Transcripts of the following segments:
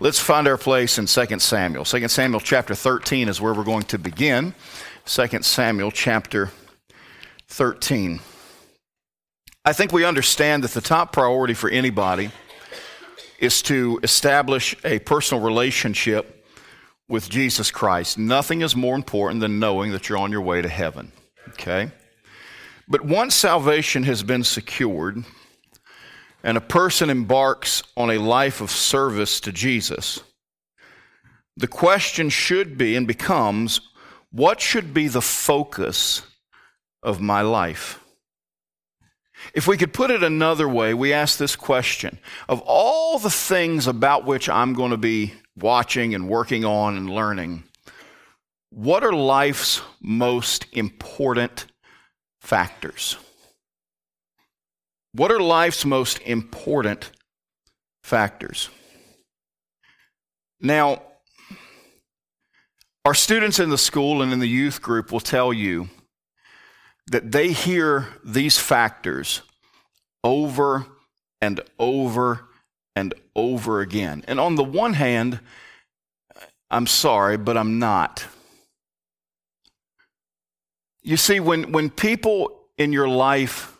Let's find our place in 2 Samuel. 2 Samuel chapter 13 is where we're going to begin. 2 Samuel chapter 13. I think we understand that the top priority for anybody is to establish a personal relationship with Jesus Christ. Nothing is more important than knowing that you're on your way to heaven. Okay? But once salvation has been secured, and a person embarks on a life of service to Jesus, the question should be and becomes what should be the focus of my life? If we could put it another way, we ask this question of all the things about which I'm going to be watching and working on and learning, what are life's most important factors? What are life's most important factors? Now, our students in the school and in the youth group will tell you that they hear these factors over and over and over again. And on the one hand, I'm sorry, but I'm not. You see, when, when people in your life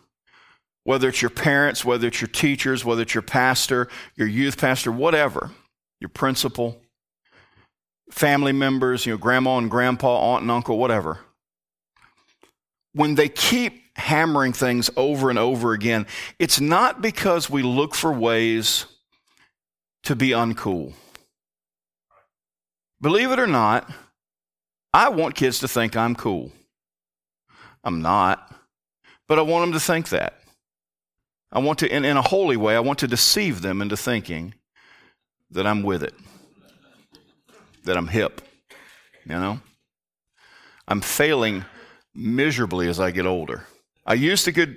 whether it's your parents, whether it's your teachers, whether it's your pastor, your youth pastor, whatever, your principal, family members, you know, grandma and grandpa, aunt and uncle, whatever. When they keep hammering things over and over again, it's not because we look for ways to be uncool. Believe it or not, I want kids to think I'm cool. I'm not, but I want them to think that. I want to, in, in a holy way, I want to deceive them into thinking that I'm with it, that I'm hip. You know? I'm failing miserably as I get older. I used to could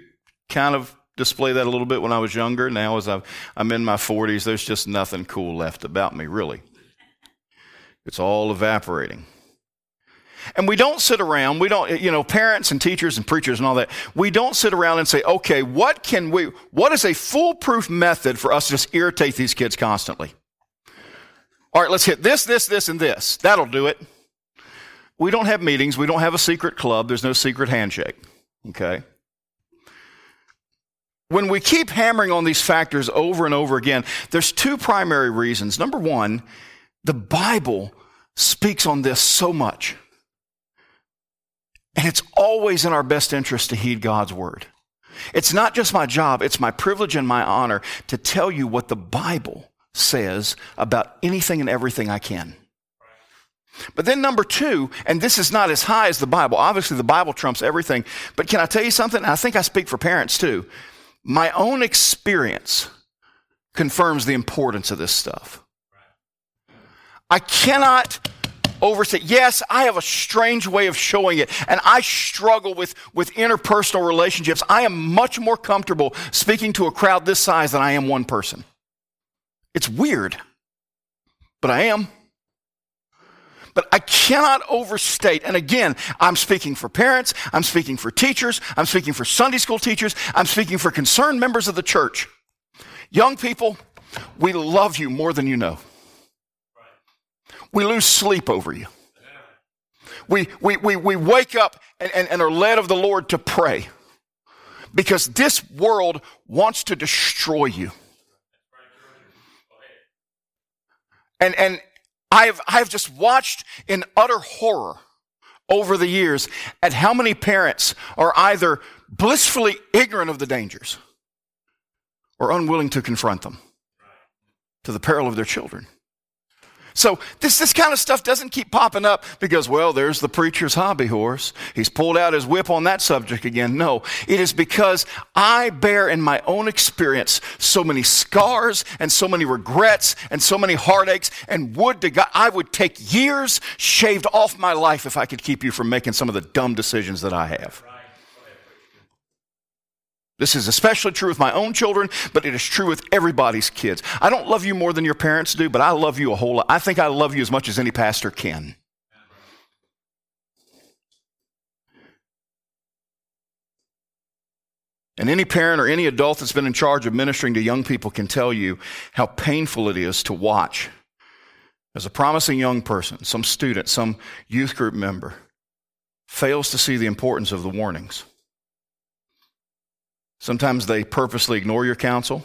kind of display that a little bit when I was younger. Now, as i am in my 40s, there's just nothing cool left about me, really. It's all evaporating. And we don't sit around, we don't, you know, parents and teachers and preachers and all that, we don't sit around and say, okay, what can we, what is a foolproof method for us to just irritate these kids constantly? All right, let's hit this, this, this, and this. That'll do it. We don't have meetings. We don't have a secret club. There's no secret handshake. Okay? When we keep hammering on these factors over and over again, there's two primary reasons. Number one, the Bible speaks on this so much. And it's always in our best interest to heed God's word. It's not just my job, it's my privilege and my honor to tell you what the Bible says about anything and everything I can. But then, number two, and this is not as high as the Bible. Obviously, the Bible trumps everything. But can I tell you something? I think I speak for parents too. My own experience confirms the importance of this stuff. I cannot overstate. Yes, I have a strange way of showing it, and I struggle with, with interpersonal relationships. I am much more comfortable speaking to a crowd this size than I am one person. It's weird, but I am. But I cannot overstate, and again, I'm speaking for parents, I'm speaking for teachers, I'm speaking for Sunday school teachers, I'm speaking for concerned members of the church. Young people, we love you more than you know. We lose sleep over you. We, we, we, we wake up and, and, and are led of the Lord to pray because this world wants to destroy you. And, and I've, I've just watched in utter horror over the years at how many parents are either blissfully ignorant of the dangers or unwilling to confront them to the peril of their children. So this, this kind of stuff doesn't keep popping up because, well, there's the preacher's hobby horse. He's pulled out his whip on that subject again. No, it is because I bear in my own experience so many scars and so many regrets and so many heartaches and would to God, I would take years shaved off my life if I could keep you from making some of the dumb decisions that I have. This is especially true with my own children, but it is true with everybody's kids. I don't love you more than your parents do, but I love you a whole lot. I think I love you as much as any pastor can. And any parent or any adult that's been in charge of ministering to young people can tell you how painful it is to watch as a promising young person, some student, some youth group member, fails to see the importance of the warnings. Sometimes they purposely ignore your counsel,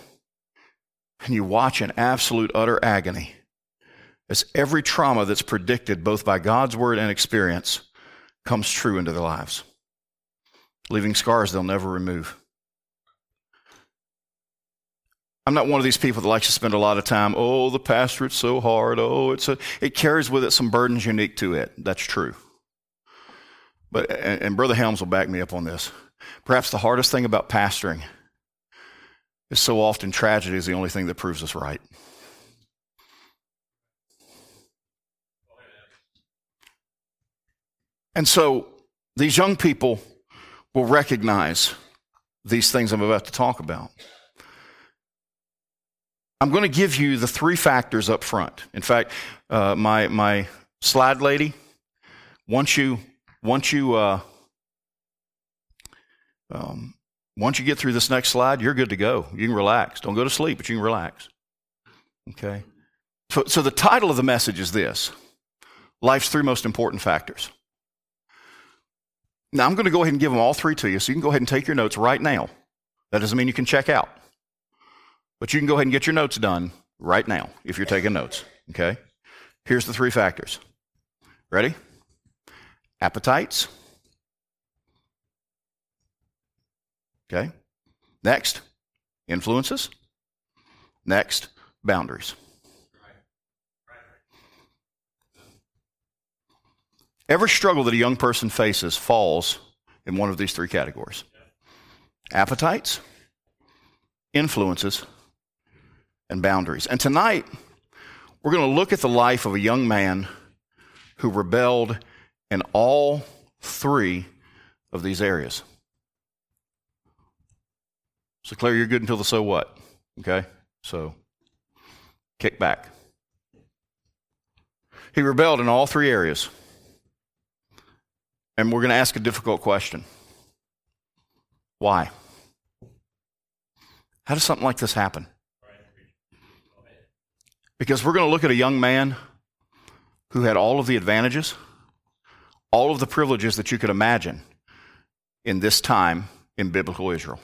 and you watch in absolute utter agony as every trauma that's predicted both by God's word and experience comes true into their lives, leaving scars they'll never remove. I'm not one of these people that likes to spend a lot of time, oh, the pastorate's so hard. Oh, it's a, it carries with it some burdens unique to it. That's true. But, and, and Brother Helms will back me up on this. Perhaps the hardest thing about pastoring is so often tragedy is the only thing that proves us right. And so these young people will recognize these things I'm about to talk about. I'm going to give you the three factors up front. In fact, uh, my, my slide lady, once you, once you, uh, um, once you get through this next slide, you're good to go. You can relax. Don't go to sleep, but you can relax. Okay? So, so the title of the message is this Life's Three Most Important Factors. Now, I'm going to go ahead and give them all three to you, so you can go ahead and take your notes right now. That doesn't mean you can check out. But you can go ahead and get your notes done right now if you're taking notes. Okay? Here's the three factors. Ready? Appetites. Okay? Next, influences. Next, boundaries. Every struggle that a young person faces falls in one of these three categories appetites, influences, and boundaries. And tonight, we're going to look at the life of a young man who rebelled in all three of these areas. So, Claire, you're good until the so what? Okay? So, kick back. He rebelled in all three areas. And we're going to ask a difficult question Why? How does something like this happen? Because we're going to look at a young man who had all of the advantages, all of the privileges that you could imagine in this time in biblical Israel.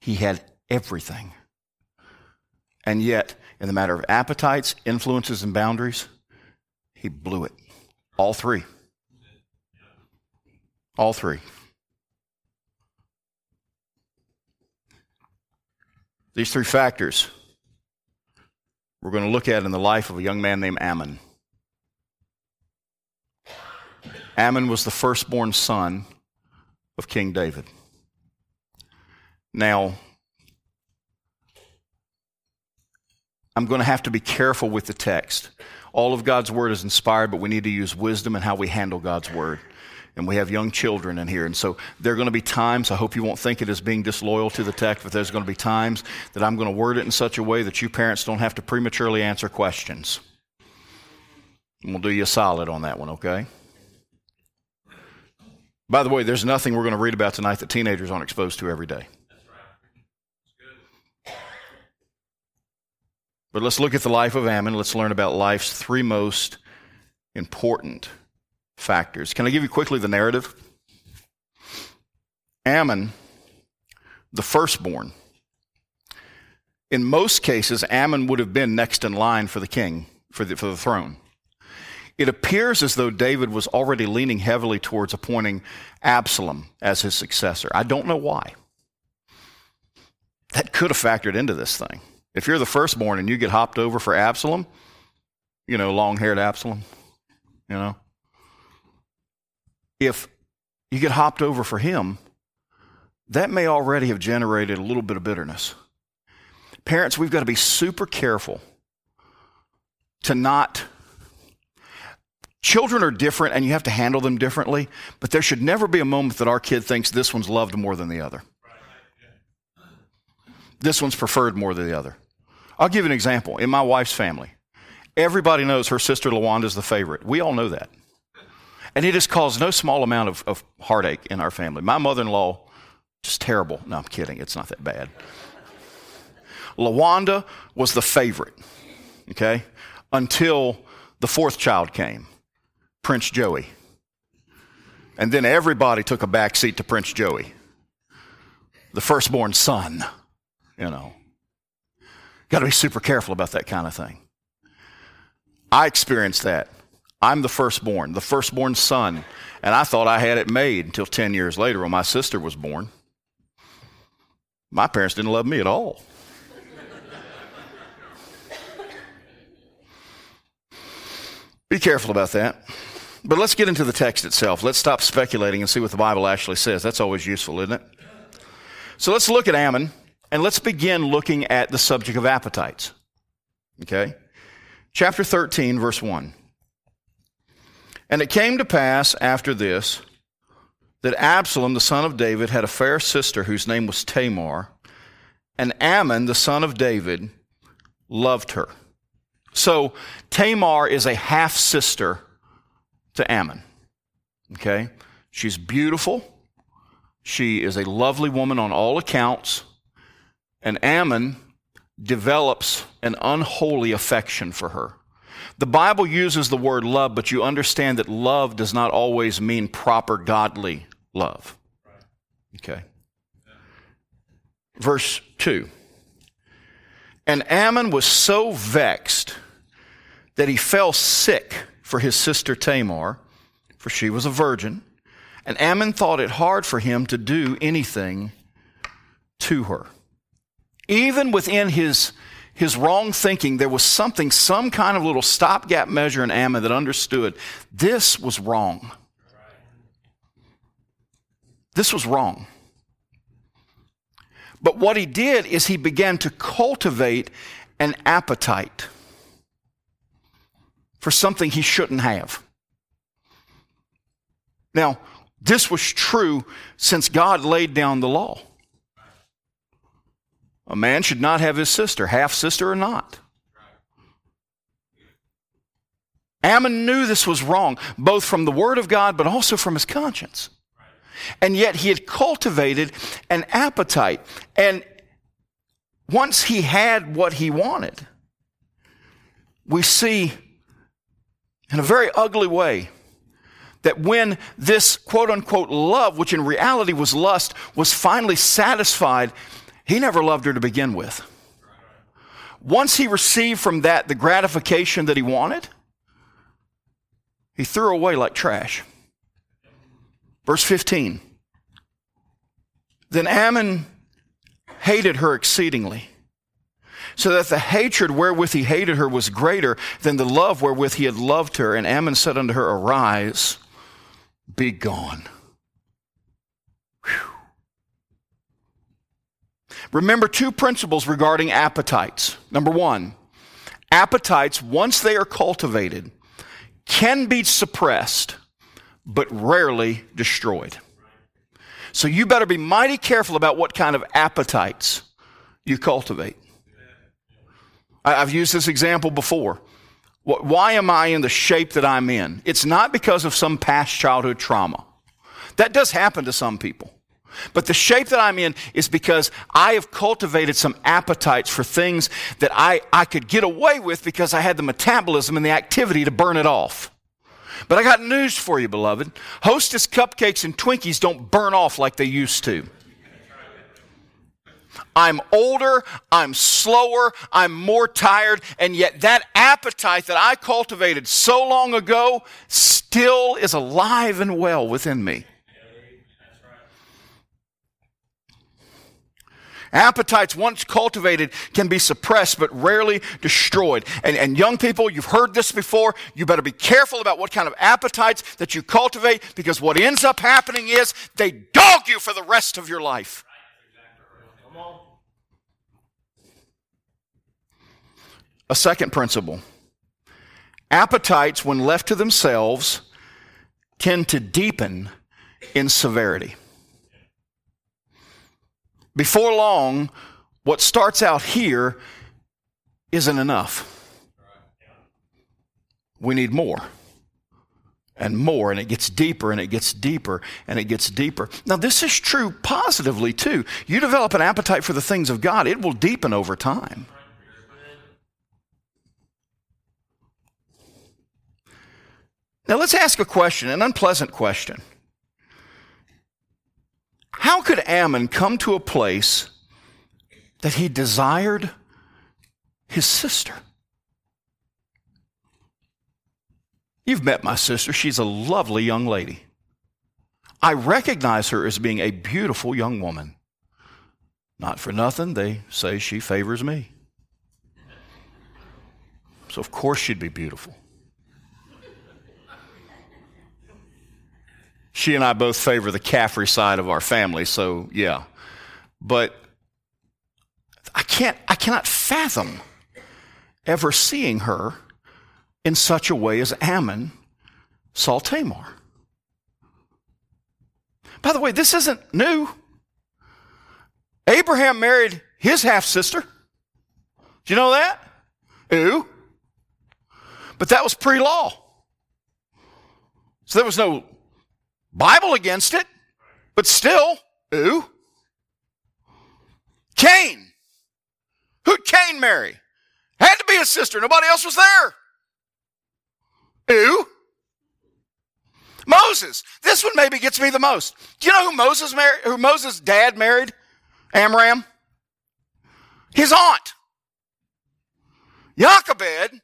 He had everything. And yet, in the matter of appetites, influences, and boundaries, he blew it. All three. All three. These three factors we're going to look at in the life of a young man named Amnon. Amnon was the firstborn son of King David. Now, I'm going to have to be careful with the text. All of God's word is inspired, but we need to use wisdom in how we handle God's word and we have young children in here. And so there are going to be times, I hope you won't think it as being disloyal to the text, but there's going to be times that I'm going to word it in such a way that you parents don't have to prematurely answer questions. And we'll do you a solid on that one, okay? By the way, there's nothing we're going to read about tonight that teenagers aren't exposed to every day. But let's look at the life of Amnon. Let's learn about life's three most important factors. Can I give you quickly the narrative? Amnon, the firstborn. In most cases, Amnon would have been next in line for the king, for the, for the throne. It appears as though David was already leaning heavily towards appointing Absalom as his successor. I don't know why. That could have factored into this thing. If you're the firstborn and you get hopped over for Absalom, you know, long haired Absalom, you know, if you get hopped over for him, that may already have generated a little bit of bitterness. Parents, we've got to be super careful to not. Children are different and you have to handle them differently, but there should never be a moment that our kid thinks this one's loved more than the other. This one's preferred more than the other. I'll give you an example. In my wife's family, everybody knows her sister LaWanda is the favorite. We all know that. And it has caused no small amount of, of heartache in our family. My mother in law, just terrible. No, I'm kidding. It's not that bad. LaWanda was the favorite, okay, until The fourth child came, Prince Joey. And then everybody took a back seat to Prince Joey, the firstborn son, you know. Got to be super careful about that kind of thing. I experienced that. I'm the firstborn, the firstborn son, and I thought I had it made until 10 years later when my sister was born. My parents didn't love me at all. Be careful about that. But let's get into the text itself. Let's stop speculating and see what the Bible actually says. That's always useful, isn't it? So let's look at Amnon and let's begin looking at the subject of appetites. Okay? Chapter 13, verse 1. And it came to pass after this that Absalom, the son of David, had a fair sister whose name was Tamar, and Amnon, the son of David, loved her. So Tamar is a half sister to Amnon. Okay? She's beautiful. She is a lovely woman on all accounts. And Amnon develops an unholy affection for her. The Bible uses the word love, but you understand that love does not always mean proper godly love. Okay. Verse 2. And Amnon was so vexed that he fell sick for his sister Tamar, for she was a virgin, and Amnon thought it hard for him to do anything to her. Even within his, his wrong thinking, there was something, some kind of little stopgap measure in Amnon that understood this was wrong. This was wrong. But what he did is he began to cultivate an appetite for something he shouldn't have. Now, this was true since God laid down the law. A man should not have his sister, half sister or not. Amnon knew this was wrong, both from the Word of God, but also from his conscience. And yet he had cultivated an appetite. And once he had what he wanted, we see in a very ugly way that when this quote unquote love, which in reality was lust, was finally satisfied, he never loved her to begin with. Once he received from that the gratification that he wanted, he threw away like trash. Verse 15. Then Amnon hated her exceedingly so that the hatred wherewith he hated her was greater than the love wherewith he had loved her. And Amnon said unto her, Arise, be gone. Whew. Remember two principles regarding appetites. Number one, appetites, once they are cultivated, can be suppressed, but rarely destroyed. So you better be mighty careful about what kind of appetites you cultivate. I've used this example before. Why am I in the shape that I'm in? It's not because of some past childhood trauma. That does happen to some people. But the shape that I'm in is because I have cultivated some appetites for things that I, I could get away with because I had the metabolism and the activity to burn it off. But I got news for you, beloved. Hostess cupcakes and Twinkies don't burn off like they used to. I'm older, I'm slower, I'm more tired, and yet that appetite that I cultivated so long ago still is alive and well within me. Appetites, once cultivated, can be suppressed but rarely destroyed. And, and young people, you've heard this before. You better be careful about what kind of appetites that you cultivate because what ends up happening is they dog you for the rest of your life. A second principle appetites, when left to themselves, tend to deepen in severity. Before long, what starts out here isn't enough. We need more and more, and it gets deeper and it gets deeper and it gets deeper. Now, this is true positively too. You develop an appetite for the things of God, it will deepen over time. Now let's ask a question, an unpleasant question. How could Amnon come to a place that he desired his sister? You've met my sister. She's a lovely young lady. I recognize her as being a beautiful young woman. Not for nothing, they say she favors me. So, of course, she'd be beautiful. She and I both favor the Caffrey side of our family, so yeah. But I can't, I cannot fathom ever seeing her in such a way as Amnon saw Tamar. By the way, this isn't new. Abraham married his half sister. Do you know that? Ew. But that was pre law. So there was no Bible against it, but still, ew. Cain. Who'd Cain marry? Had to be his sister. Nobody else was there. Ew. Moses. This one maybe gets me the most. Do you know who Moses married, who Moses' dad married? Amram. His aunt. Jochebed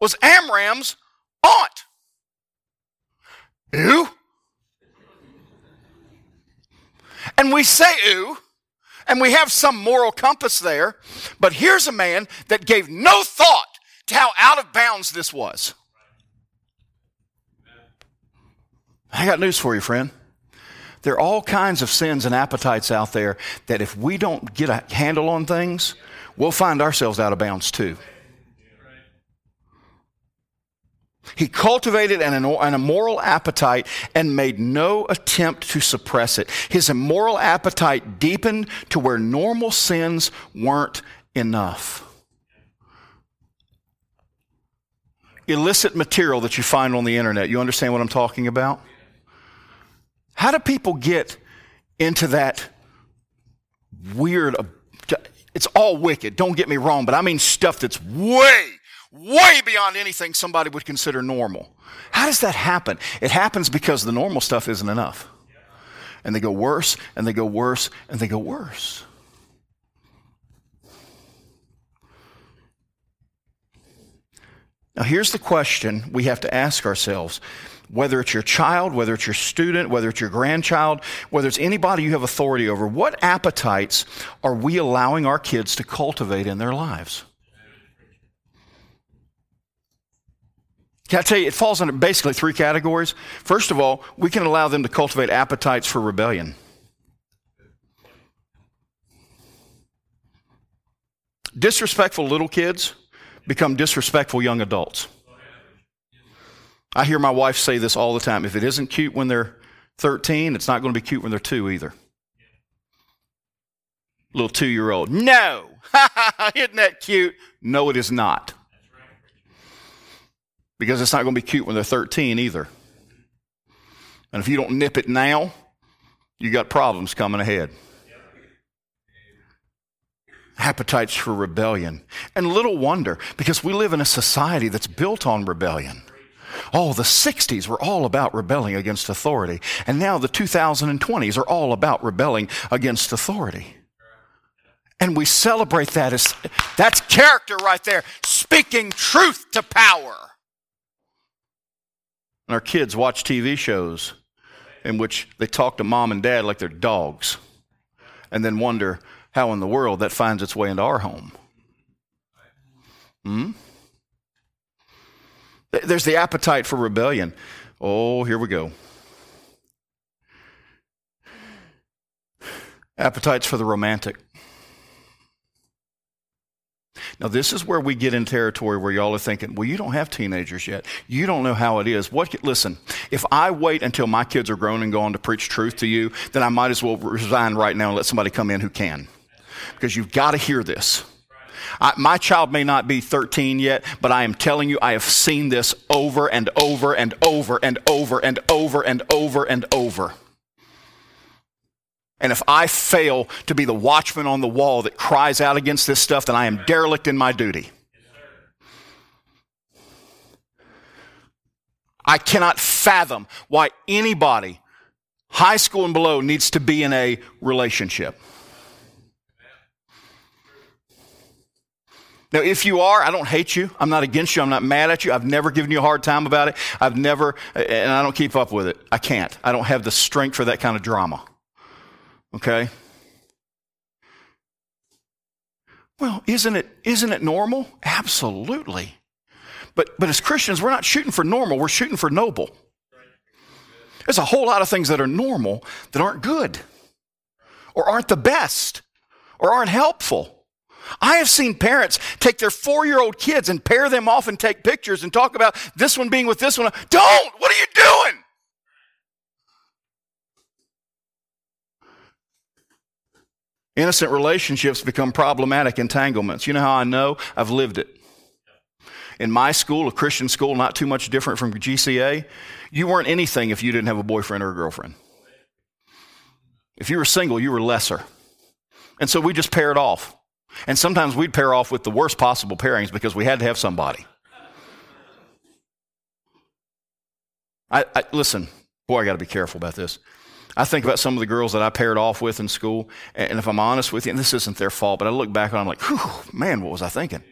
was Amram's aunt. Ew. And we say ooh, and we have some moral compass there, but here's a man that gave no thought to how out of bounds this was. I got news for you, friend. There are all kinds of sins and appetites out there that if we don't get a handle on things, we'll find ourselves out of bounds too. He cultivated an, an, immoral appetite and made no attempt to suppress it. His immoral appetite deepened to where normal sins weren't enough. Illicit material that you find on the internet, you understand what I'm talking about? How do people get into that weird? It's all wicked, don't get me wrong, but I mean stuff that's way way beyond anything somebody would consider normal. How does that happen? It happens because the normal stuff isn't enough. And they go worse, and they go worse, and they go worse. Now, here's the question we have to ask ourselves whether it's your child, whether it's your student, whether it's your grandchild, whether it's anybody you have authority over, what appetites are we allowing our kids to cultivate in their lives? Can I tell you, it falls under basically three categories. First of all, we can allow them to cultivate appetites for rebellion. Disrespectful little kids become disrespectful young adults. I hear my wife say this all the time. If it isn't cute when they're 13, it's not going to be cute when they're two either. Little two year old. No! Isn't that cute? No, it is not because it's not going to be cute when they're 13 either. And if you don't nip it now, you got problems coming ahead. Appetites for rebellion. And little wonder, because we live in a society that's built on rebellion. Oh, the 60s were all about rebelling against authority. And now the 2020s are all about rebelling against authority. And we celebrate that as that's character right there, speaking truth to power. And our kids watch TV shows in which they talk to mom and dad like they're dogs and then wonder how in the world that finds its way into our home. Hmm? There's the appetite for rebellion. Oh, here we go. Appetites for the romantic. Now, this is where we get in territory where y'all are thinking, well, you don't have teenagers yet. You don't know how it is. What, listen, if I wait until my kids are grown and gone to preach truth to you, then I might as well resign right now and let somebody come in who can. Because you've got to hear this. I, my child may not be 13 yet, but I am telling you, I have seen this over and over and over and over and over and over and over. And if I fail to be the watchman on the wall that cries out against this stuff, then I am derelict in my duty. I cannot fathom why anybody, high school and below, needs to be in a relationship. Now, if you are, I don't hate you. I'm not against you. I'm not mad at you. I've never given you a hard time about it. I've never, and I don't keep up with it. I can't. I don't have the strength for that kind of drama. Okay? Well, isn't it, isn't it normal? Absolutely. But, but as Christians, we're not shooting for normal, we're shooting for noble. There's a whole lot of things that are normal that aren't good, or aren't the best, or aren't helpful. I have seen parents take their four year old kids and pair them off and take pictures and talk about this one being with this one. Don't! What are you doing? Innocent relationships become problematic entanglements. You know how I know? I've lived it. In my school, a Christian school, not too much different from GCA, you weren't anything if you didn't have a boyfriend or a girlfriend. If you were single, you were lesser. And so we just paired off. And sometimes we'd pair off with the worst possible pairings because we had to have somebody. I, I listen, boy, I got to be careful about this. I think about some of the girls that I paired off with in school, and if I'm honest with you, and this isn't their fault, but I look back and I'm like, whew, man, what was I thinking?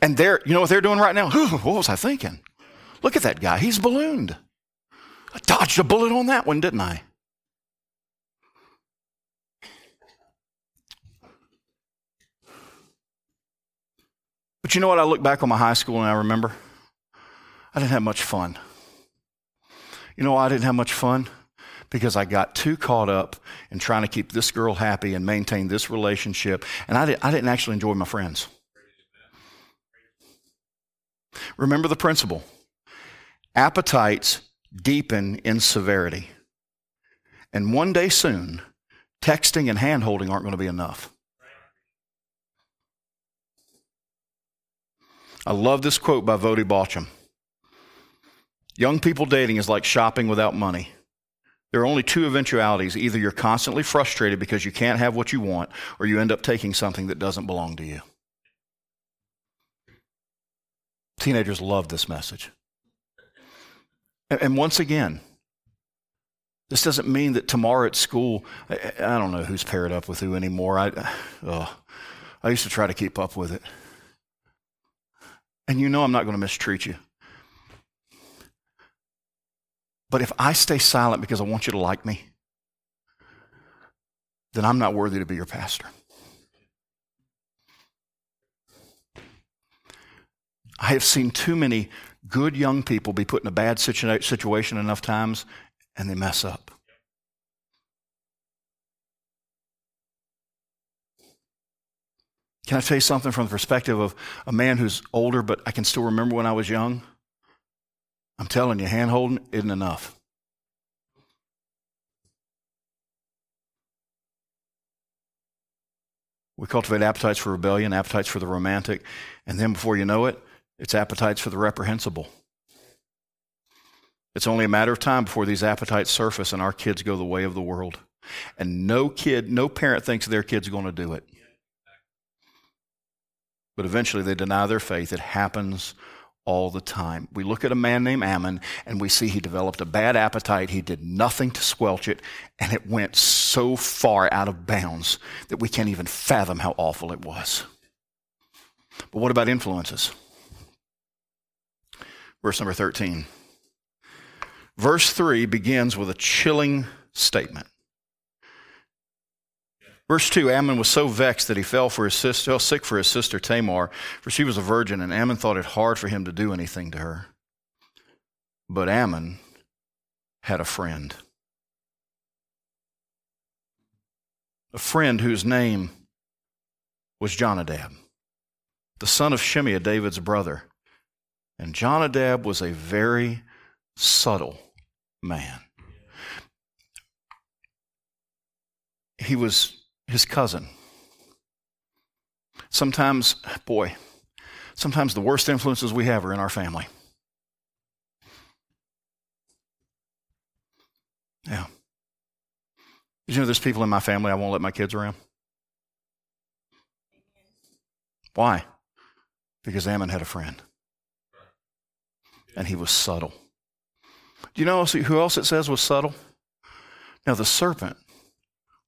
And they're, you know what they're doing right now? Whew, what was I thinking? Look at that guy. He's ballooned. I dodged a bullet on that one, didn't I? But you know what? I look back on my high school and I remember I didn't have much fun. You know why I didn't have much fun? Because I got too caught up in trying to keep this girl happy and maintain this relationship, and I, did, I didn't actually enjoy my friends. Remember the principle appetites deepen in severity. And one day soon, texting and hand holding aren't going to be enough. I love this quote by Voddie Baucham. Young people dating is like shopping without money. There are only two eventualities. Either you're constantly frustrated because you can't have what you want, or you end up taking something that doesn't belong to you. Teenagers love this message. And once again, this doesn't mean that tomorrow at school, I don't know who's paired up with who anymore. I, I used to try to keep up with it. And you know I'm not going to mistreat you. But if I stay silent because I want you to like me, then I'm not worthy to be your pastor. I have seen too many good young people be put in a bad situation enough times and they mess up. Can I tell you something from the perspective of a man who's older, but I can still remember when I was young? I'm telling you, hand holding isn't enough. We cultivate appetites for rebellion, appetites for the romantic, and then before you know it, it's appetites for the reprehensible. It's only a matter of time before these appetites surface and our kids go the way of the world. And no kid, no parent thinks their kid's going to do it. But eventually they deny their faith. It happens all the time. We look at a man named Amnon and we see he developed a bad appetite. He did nothing to squelch it, and it went so far out of bounds that we can't even fathom how awful it was. But what about influences? Verse number 13. Verse 3 begins with a chilling statement. Verse 2 Amnon was so vexed that he fell, for his sister, fell sick for his sister Tamar, for she was a virgin, and Amnon thought it hard for him to do anything to her. But Amnon had a friend. A friend whose name was Jonadab, the son of Shimeah, David's brother. And Jonadab was a very subtle man. He was his cousin. Sometimes, boy, sometimes the worst influences we have are in our family. Yeah. Did you know there's people in my family I won't let my kids around? Why? Because Amnon had a friend. And he was subtle. Do you know who else it says was subtle? Now, the serpent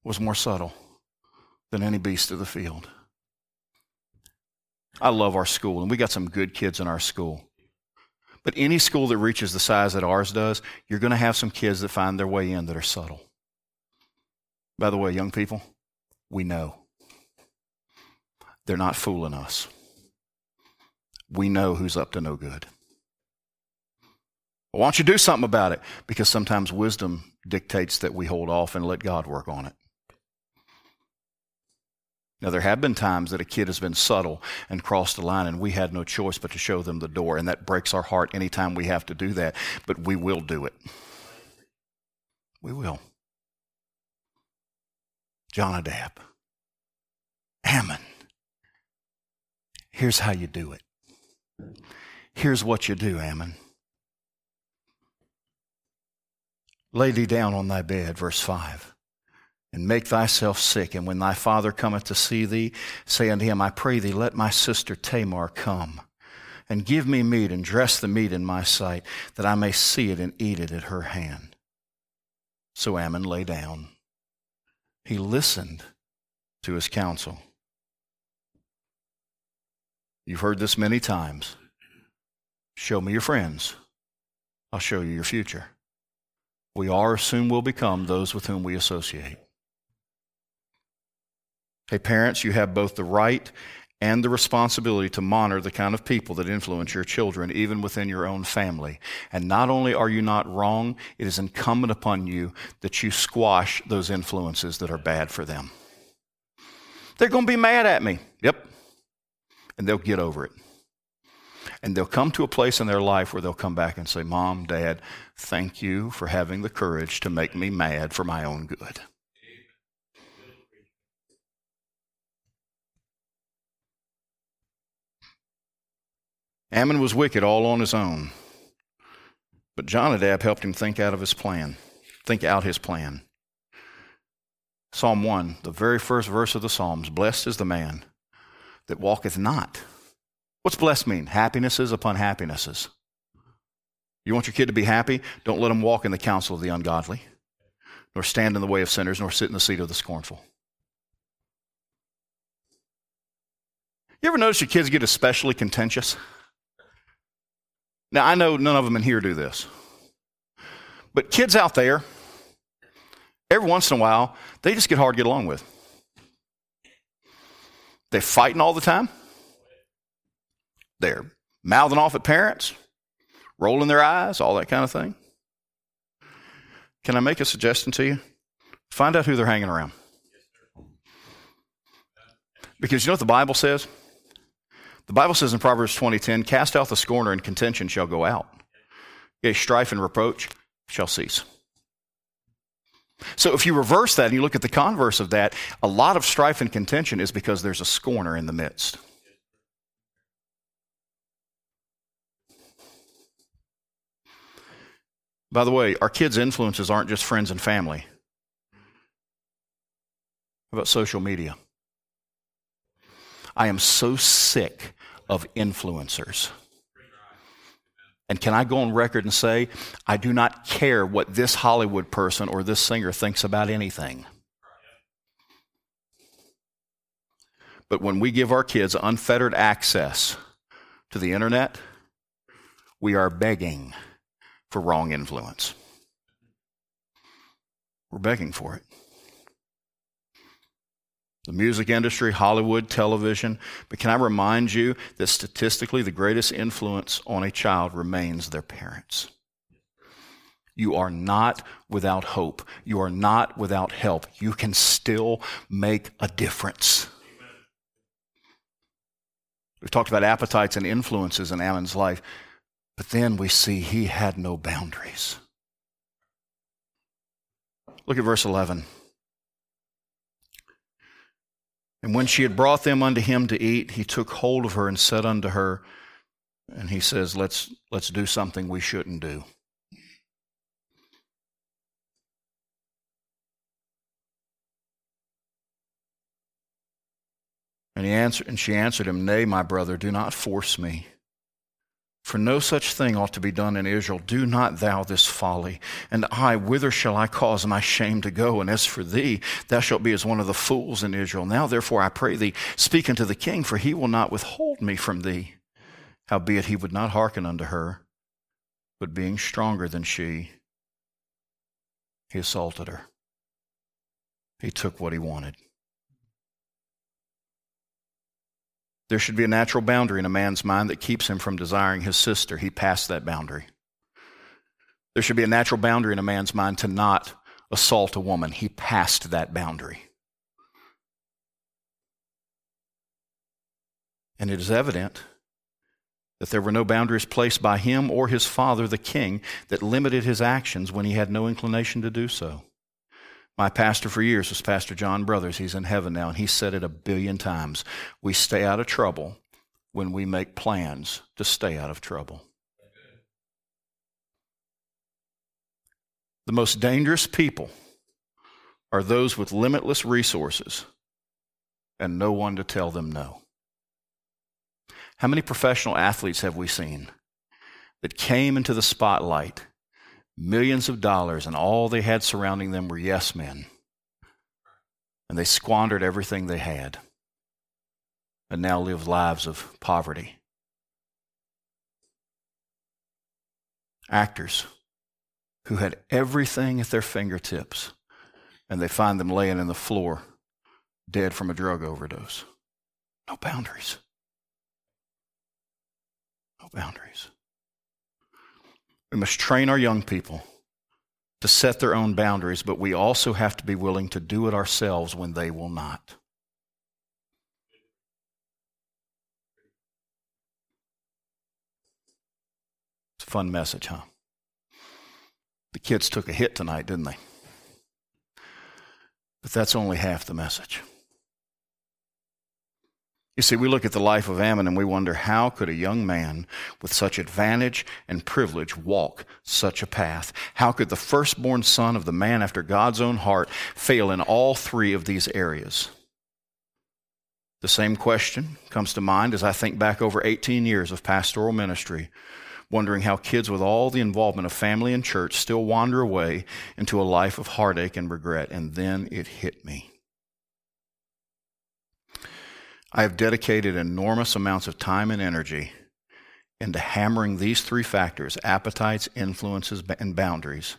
was more subtle than any beast of the field. I love our school, and we got some good kids in our school. But any school that reaches the size that ours does, you're going to have some kids that find their way in that are subtle. By the way, young people, we know. They're not fooling us. We know who's up to no good. Why don't you do something about it? Because sometimes wisdom dictates that we hold off and let God work on it. Now, there have been times that a kid has been subtle and crossed the line, and we had no choice but to show them the door, and that breaks our heart anytime we have to do that, but we will do it. We will. Jonadab, Amnon. Here's how you do it. Here's what you do, Amnon. Lay thee down on thy bed, verse 5, and make thyself sick. And when thy father cometh to see thee, say unto him, I pray thee, let my sister Tamar come, and give me meat, and dress the meat in my sight, that I may see it and eat it at her hand. So Amnon lay down. He listened to his counsel. You've heard this many times. Show me your friends. I'll show you your future. We are soon will become those with whom we associate. Hey, parents, you have both the right and the responsibility to monitor the kind of people that influence your children, even within your own family. And not only are you not wrong, it is incumbent upon you that you squash those influences that are bad for them. They're going to be mad at me. Yep. And they'll get over it. And they'll come to a place in their life where they'll come back and say, Mom, Dad, thank you for having the courage to make me mad for my own good. Amnon was wicked all on his own. But Jonadab helped him think out of his plan, think out his plan. Psalm 1, the very first verse of the Psalms Blessed is the man that walketh not What's blessed mean? Happinesses upon happinesses. You want your kid to be happy? Don't let him walk in the counsel of the ungodly, nor stand in the way of sinners, nor sit in the seat of the scornful. You ever notice your kids get especially contentious? Now, I know none of them in here do this. But kids out there, every once in a while, they just get hard to get along with. They're fighting all the time. They're mouthing off at parents, rolling their eyes, all that kind of thing. Can I make a suggestion to you? Find out who they're hanging around. Because you know what the Bible says? The Bible says in Proverbs 20:10, "Cast out the scorner, and contention shall go out. Yea, strife and reproach shall cease." So if you reverse that and you look at the converse of that, a lot of strife and contention is because there's a scorner in the midst. By the way, our kids' influences aren't just friends and family. How about social media? I am so sick of influencers. And can I go on record and say, I do not care what this Hollywood person or this singer thinks about anything. But when we give our kids unfettered access to the internet, we are begging for wrong influence. We're begging for it. The music industry, Hollywood, television. But can I remind you that statistically, the greatest influence on a child remains their parents? You are not without hope. You are not without help. You can still make a difference. We've talked about appetites and influences in Amnon's life. But then we see he had no boundaries. Look at verse 11. And when she had brought them unto him to eat, he took hold of her and said unto her, and he says, Let's, let's do something we shouldn't do. And he answered, and she answered him, Nay, my brother, do not force me For no such thing ought to be done in Israel. Do not thou this folly. And I, whither shall I cause my shame to go? And as for thee, thou shalt be as one of the fools in Israel. Now therefore I pray thee, speak unto the king, for he will not withhold me from thee. Howbeit he would not hearken unto her, but being stronger than she, he assaulted her. He took what he wanted. There should be a natural boundary in a man's mind that keeps him from desiring his sister. He passed that boundary. There should be a natural boundary in a man's mind to not assault a woman. He passed that boundary. And it is evident that there were no boundaries placed by him or his father, the king, that limited his actions when he had no inclination to do so. My pastor for years was Pastor John Brothers. He's in heaven now, and he said it a billion times. We stay out of trouble when we make plans to stay out of trouble. The most dangerous people are those with limitless resources and no one to tell them no. How many professional athletes have we seen that came into the spotlight millions of dollars, and all they had surrounding them were yes men. And they squandered everything they had and now live lives of poverty. Actors who had everything at their fingertips and they find them laying in the floor dead from a drug overdose. No boundaries. No boundaries. We must train our young people to set their own boundaries, but we also have to be willing to do it ourselves when they will not. It's a fun message, huh? The kids took a hit tonight, didn't they? But that's only half the message. You see, we look at the life of Amnon and we wonder how could a young man with such advantage and privilege walk such a path? How could the firstborn son of the man after God's own heart fail in all three of these areas? The same question comes to mind as I think back over 18 years of pastoral ministry, wondering how kids with all the involvement of family and church still wander away into a life of heartache and regret. And then it hit me. I have dedicated enormous amounts of time and energy into hammering these three factors appetites, influences, and boundaries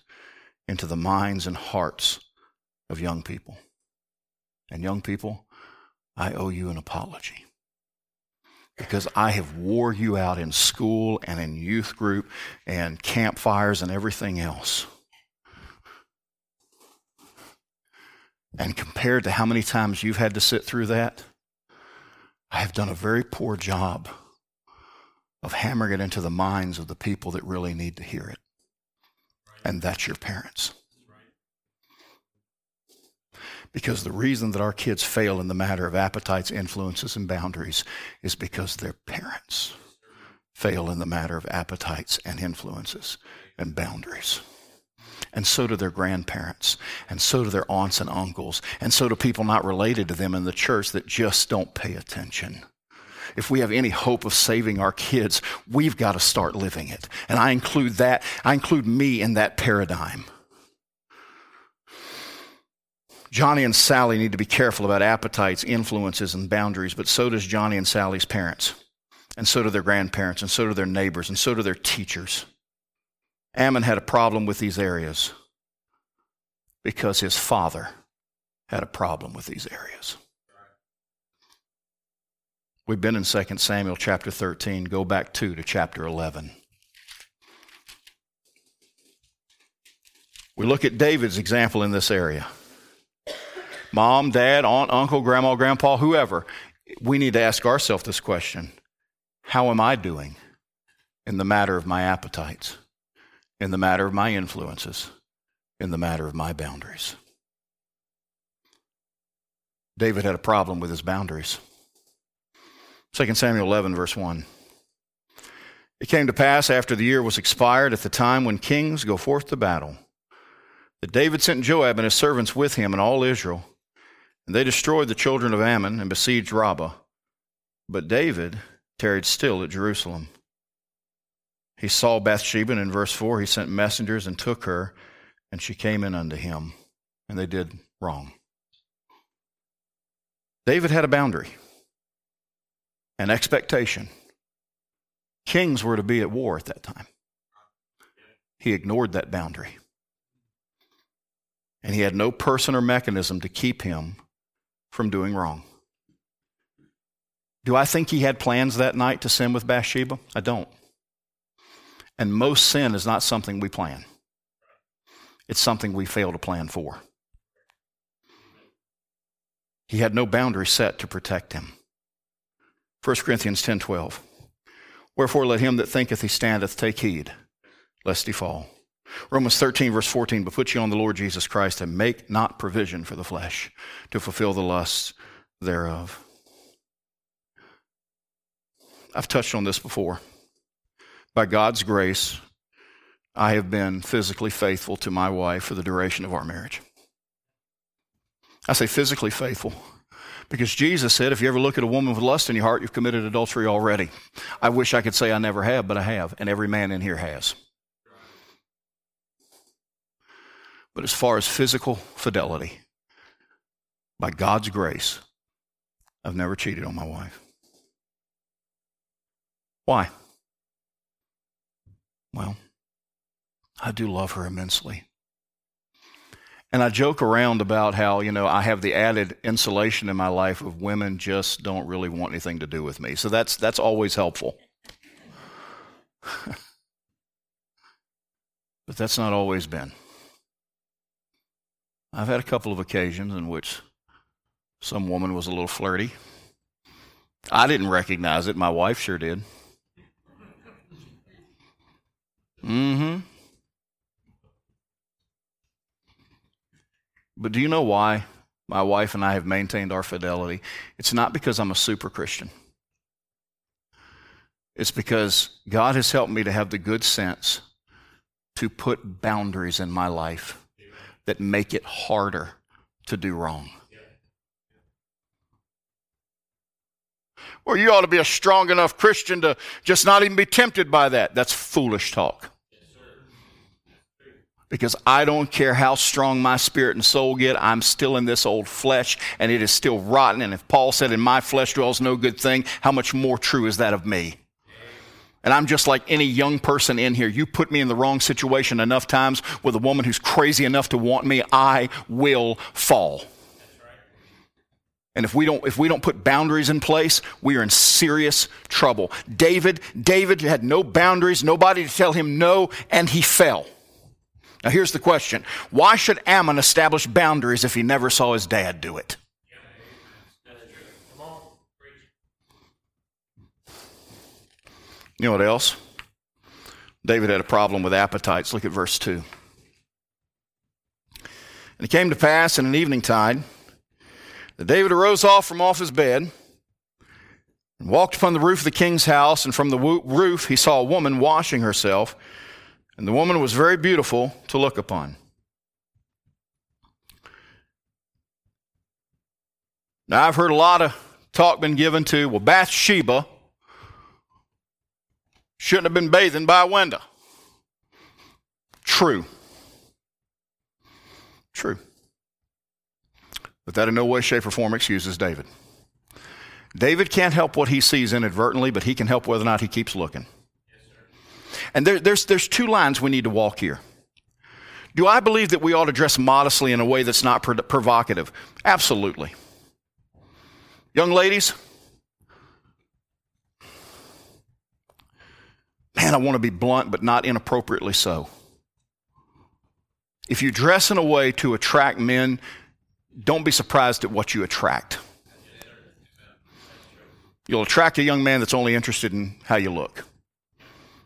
into the minds and hearts of young people. And young people, I owe you an apology. Because I have wore you out in school and in youth group and campfires and everything else. And compared to how many times you've had to sit through that, I have done a very poor job of hammering it into the minds of the people that really need to hear it. And that's your parents. Because the reason that our kids fail in the matter of appetites, influences, and boundaries is because their parents fail in the matter of appetites and influences and boundaries and so do their grandparents, and so do their aunts and uncles, and so do people not related to them in the church that just don't pay attention. If we have any hope of saving our kids, we've got to start living it. And I include that, I include me in that paradigm. Johnny and Sally need to be careful about appetites, influences, and boundaries, but so does Johnny and Sally's parents, and so do their grandparents, and so do their neighbors, and so do their teachers. Amnon had a problem with these areas because his father had a problem with these areas. We've been in 2 Samuel chapter 13. Go back two to chapter 11. We look at David's example in this area. Mom, dad, aunt, uncle, grandma, grandpa, whoever. We need to ask ourselves this question How am I doing in the matter of my appetites? In the matter of my influences, in the matter of my boundaries. David had a problem with his boundaries. 2 Samuel 11, verse 1. It came to pass after the year was expired, at the time when kings go forth to battle, that David sent Joab and his servants with him and all Israel, and they destroyed the children of Ammon and besieged Rabbah. But David tarried still at Jerusalem. He saw Bathsheba, and in verse 4, he sent messengers and took her, and she came in unto him, and they did wrong. David had a boundary, an expectation. Kings were to be at war at that time. He ignored that boundary. And he had no person or mechanism to keep him from doing wrong. Do I think he had plans that night to sin with Bathsheba? I don't. And most sin is not something we plan, it's something we fail to plan for. He had no boundary set to protect him. 1 Corinthians 10:12 Wherefore let him that thinketh he standeth take heed lest he fall. Romans 13, verse 14, but put you on the Lord Jesus Christ and make not provision for the flesh to fulfill the lusts thereof. I've touched on this before. By God's grace, I have been physically faithful to my wife for the duration of our marriage. I say physically faithful because Jesus said, if you ever look at a woman with lust in your heart, you've committed adultery already. I wish I could say I never have, but I have, and every man in here has. But as far as physical fidelity, by God's grace, I've never cheated on my wife. Why? Well, I do love her immensely. And I joke around about how, you know, I have the added insulation in my life of women just don't really want anything to do with me. So that's that's always helpful. but that's not always been. I've had a couple of occasions in which some woman was a little flirty. I didn't recognize it, my wife sure did. Mm hmm. But do you know why my wife and I have maintained our fidelity? It's not because I'm a super Christian. It's because God has helped me to have the good sense to put boundaries in my life that make it harder to do wrong. Or you ought to be a strong enough Christian to just not even be tempted by that. That's foolish talk. Because I don't care how strong my spirit and soul get, I'm still in this old flesh and it is still rotten. And if Paul said, In my flesh dwells no good thing, how much more true is that of me? And I'm just like any young person in here. You put me in the wrong situation enough times with a woman who's crazy enough to want me, I will fall. And if we don't if we don't put boundaries in place, we are in serious trouble. David, David had no boundaries, nobody to tell him no, and he fell. Now here's the question. Why should Amnon establish boundaries if he never saw his dad do it? You know what else? David had a problem with appetites. Look at verse 2. And it came to pass in an evening tide David arose off from off his bed and walked upon the roof of the king's house, and from the roof he saw a woman washing herself, and the woman was very beautiful to look upon. Now, I've heard a lot of talk been given to, well, Bathsheba Shouldn't have been bathing by a window. True. True. But that in no way, shape, or form excuses David. David can't help what he sees inadvertently, but he can help whether or not he keeps looking. and there, there's, there's two lines we need to walk here. Do I believe that we ought to dress modestly in a way that's not provocative? Absolutely. Young ladies, man, I want to be blunt, but not inappropriately so. If you dress in a way to attract men, don't be surprised at what you attract. You'll attract a young man that's only interested in how you look.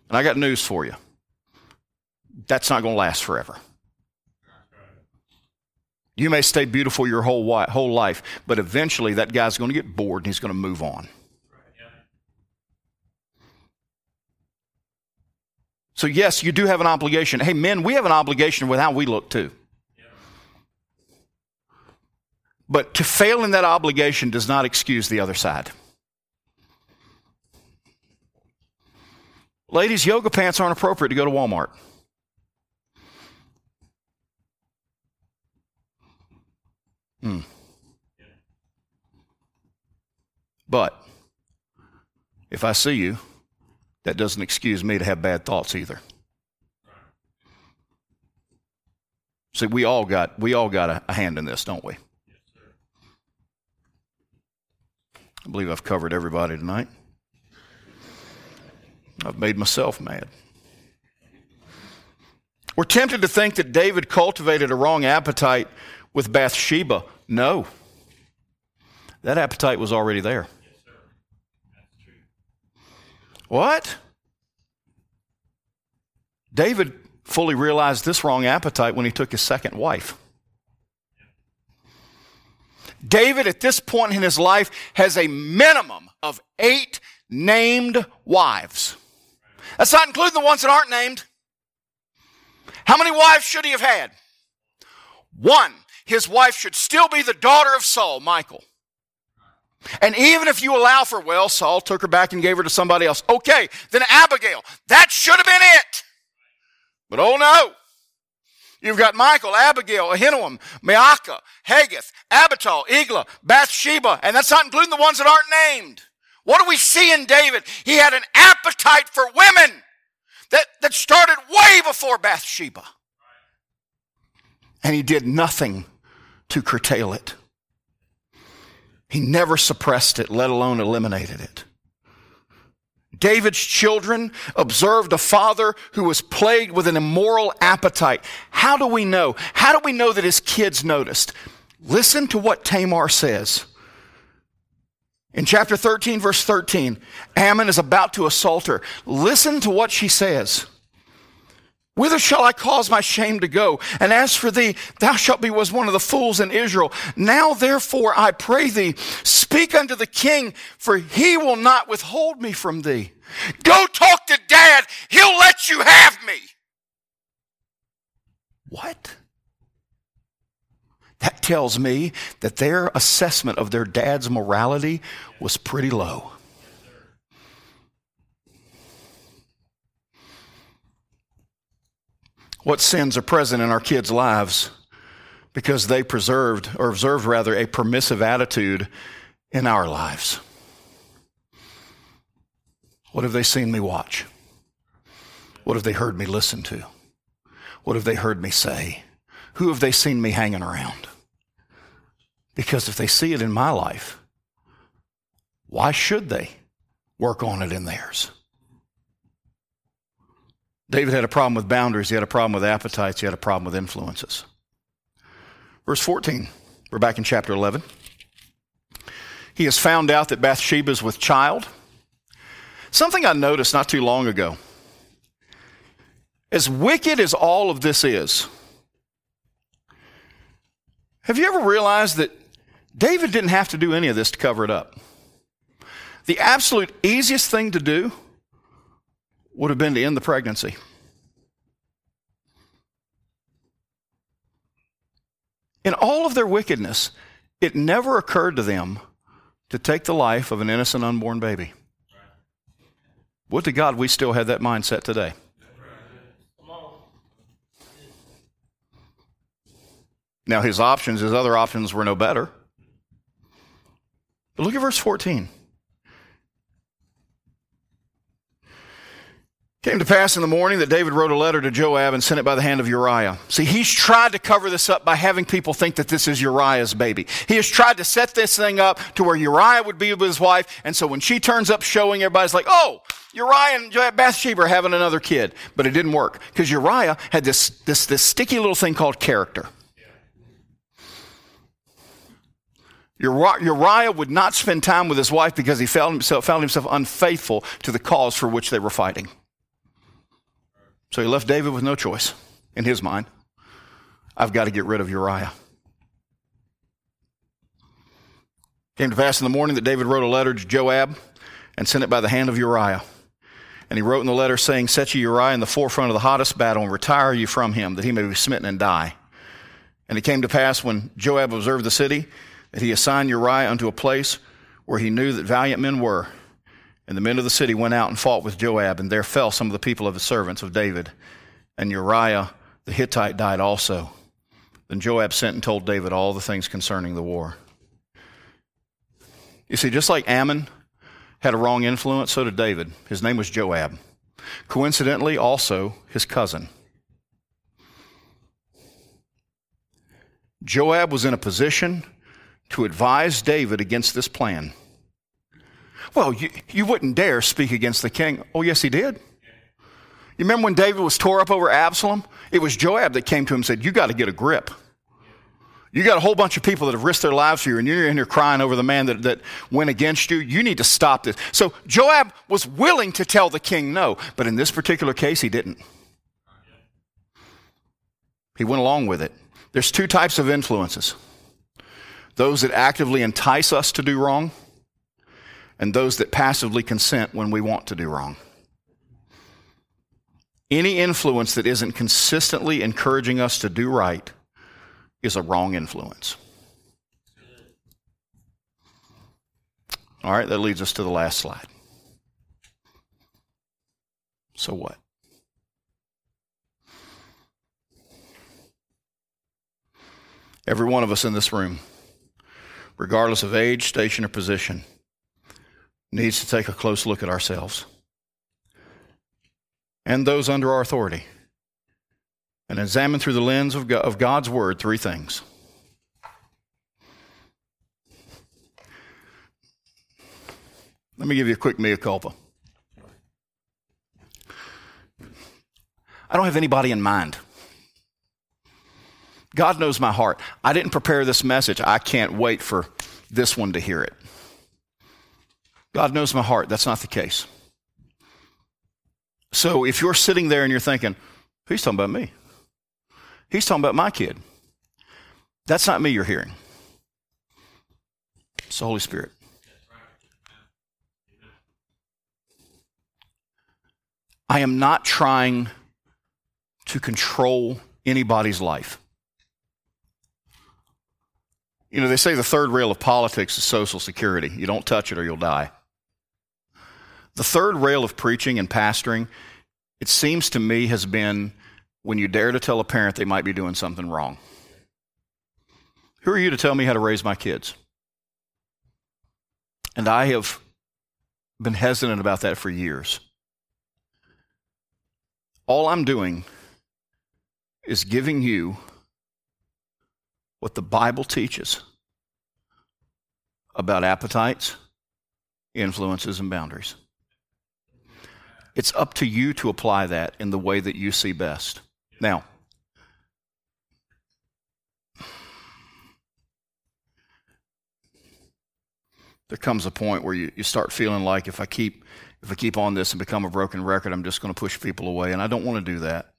And I got news for you that's not going to last forever. You may stay beautiful your whole, whole life, but eventually that guy's going to get bored and he's going to move on. So, yes, you do have an obligation. Hey, men, we have an obligation with how we look too. But to fail in that obligation does not excuse the other side. Ladies, yoga pants aren't appropriate to go to Walmart. Hmm. But if I see you, that doesn't excuse me to have bad thoughts either. See, we all got we all got a, a hand in this, don't we? I believe I've covered everybody tonight. I've made myself mad. We're tempted to think that David cultivated a wrong appetite with Bathsheba. No. That appetite was already there. What? David fully realized this wrong appetite when he took his second wife. David, at this point in his life, has a minimum of eight named wives. That's not including the ones that aren't named. How many wives should he have had? One. His wife should still be the daughter of Saul, Michal. And even if you allow for, well, Saul took her back and gave her to somebody else. Okay, then Abigail. That should have been it. But oh no. You've got Michal, Abigail, Ahinoam, Maacah, Haggith, Abital, Eglah, Bathsheba, and that's not including the ones that aren't named. What do we see in David? He had an appetite for women that, that started way before Bathsheba. And he did nothing to curtail it. He never suppressed it, let alone eliminated it. David's children observed a father who was plagued with an immoral appetite. How do we know? How do we know that his kids noticed? Listen to what Tamar says. In chapter 13, verse 13, Amnon is about to assault her. Listen to what she says. Whither shall I cause my shame to go? And as for thee, thou shalt be as one of the fools in Israel. Now therefore I pray thee, speak unto the king, for he will not withhold me from thee. Go talk to dad. He'll let you have me. What? That tells me that their assessment of their dad's morality was pretty low. What sins are present in our kids' lives because they preserved, or observed rather, a permissive attitude in our lives? What have they seen me watch? What have they heard me listen to? What have they heard me say? Who have they seen me hanging around? Because if they see it in my life, why should they work on it in theirs? David had a problem with boundaries, he had a problem with appetites, he had a problem with influences. Verse 14, we're back in chapter 11. He has found out that Bathsheba is with child. Something I noticed not too long ago. As wicked as all of this is, have you ever realized that David didn't have to do any of this to cover it up. The absolute easiest thing to do would have been to end the pregnancy. In all of their wickedness, it never occurred to them to take the life of an innocent unborn baby. Would to God we still had that mindset today. Now, his options, his other options were no better. But look at verse 14. Came to pass in the morning that David wrote a letter to Joab and sent it by the hand of Uriah. See, he's tried to cover this up by having people think that this is Uriah's baby. He has tried to set this thing up to where Uriah would be with his wife, and so when she turns up showing, everybody's like, oh, Uriah and Bathsheba are having another kid. But it didn't work because Uriah had this, this, this sticky little thing called character. Uriah would not spend time with his wife because he found himself, found himself unfaithful to the cause for which they were fighting. So he left David with no choice in his mind. I've got to get rid of Uriah. Came to pass in the morning that David wrote a letter to Joab and sent it by the hand of Uriah. And he wrote in the letter saying, Set you Uriah in the forefront of the hottest battle and retire you from him, that he may be smitten and die. And it came to pass when Joab observed the city that he assigned Uriah unto a place where he knew that valiant men were. And the men of the city went out and fought with Joab, and there fell some of the people of the servants of David. And Uriah the Hittite died also. Then Joab sent and told David all the things concerning the war. You see, just like Amnon had a wrong influence, so did David. His name was Joab. Coincidentally, also his cousin. Joab was in a position to advise David against this plan. Well, you, you wouldn't dare speak against the king. Oh, yes, he did. You remember when David was tore up over Absalom? It was Joab that came to him and said, You got to get a grip. You got a whole bunch of people that have risked their lives for you, and you're in here crying over the man that, that went against you. You need to stop this. So Joab was willing to tell the king no, but in this particular case, he didn't. He went along with it. There's two types of influences those that actively entice us to do wrong, and those that passively consent when we want to do wrong. Any influence that isn't consistently encouraging us to do right is a wrong influence. All right, that leads us to the last slide. So what? Every one of us in this room, regardless of age, station, or position, needs to take a close look at ourselves and those under our authority and examine through the lens of, God's Word three things. Let me give you a quick mea culpa. I don't have anybody in mind. God knows my heart. I didn't prepare this message. I can't wait for this one to hear it. God knows my heart. That's not the case. So if you're sitting there and you're thinking, he's talking about me, he's talking about my kid, that's not me you're hearing. It's the Holy Spirit. I am not trying to control anybody's life. You know, they say the third rail of politics is social security. You don't touch it or you'll die. The third rail of preaching and pastoring, it seems to me, has been when you dare to tell a parent they might be doing something wrong. Who are you to tell me how to raise my kids? And I have been hesitant about that for years. All I'm doing is giving you what the Bible teaches about appetites, influences, and boundaries. It's up to you to apply that in the way that you see best. Now, there comes a point where you, you start feeling like if I keep if I keep on this and become a broken record, I'm just going to push people away, and I don't want to do that.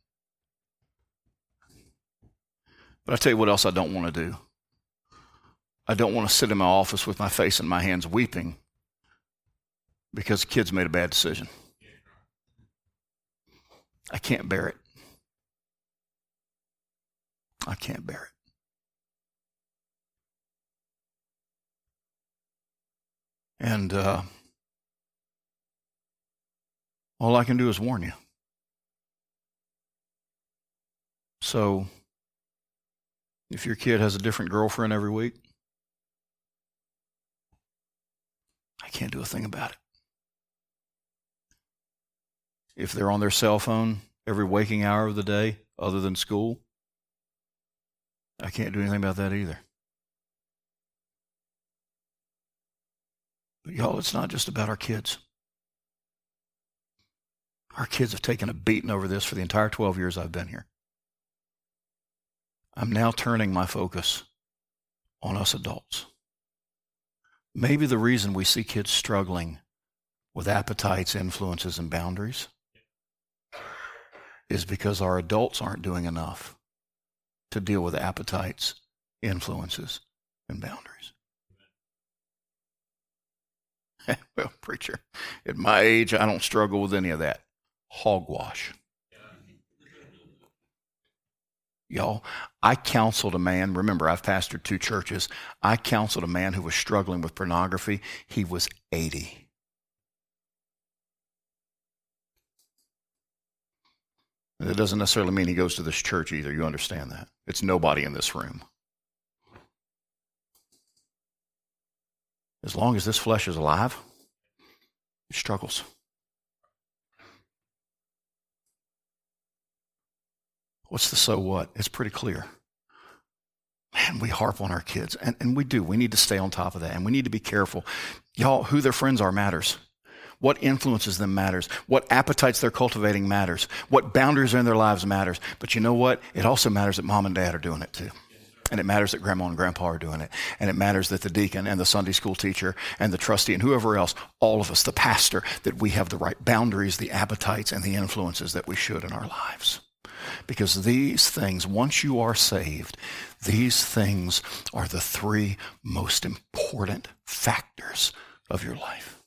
But I tell you what else I don't want to do. I don't want to sit in my office with my face in my hands weeping because the kids made a bad decision. I can't bear it. I can't bear it. And uh, all I can do is warn you. So, if your kid has a different girlfriend every week, I can't do a thing about it if they're on their cell phone every waking hour of the day other than school, I can't do anything about that either. But y'all, it's not just about our kids. Our kids have taken a beating over this for the entire 12 years I've been here. I'm now turning my focus on us adults. Maybe the reason we see kids struggling with appetites, influences, and boundaries is because our adults aren't doing enough to deal with appetites, influences, and boundaries. well, preacher, at my age, I don't struggle with any of that. Hogwash. Y'all, I counseled a man. Remember, I've pastored two churches. I counseled a man who was struggling with pornography. He was 80. It doesn't necessarily mean he goes to this church either. You understand that. It's nobody in this room. As long as this flesh is alive, it struggles. What's the so what? It's pretty clear. Man, we harp on our kids, and, and we do. We need to stay on top of that, and we need to be careful. Y'all, who their friends are matters. What influences them matters. What appetites they're cultivating matters. What boundaries are in their lives matters. But you know what? It also matters that mom and dad are doing it too. And it matters that grandma and grandpa are doing it. And it matters that the deacon and the Sunday school teacher and the trustee and whoever else, all of us, the pastor, that we have the right boundaries, the appetites, and the influences that we should in our lives. Because these things, once you are saved, these things are the three most important factors of your life.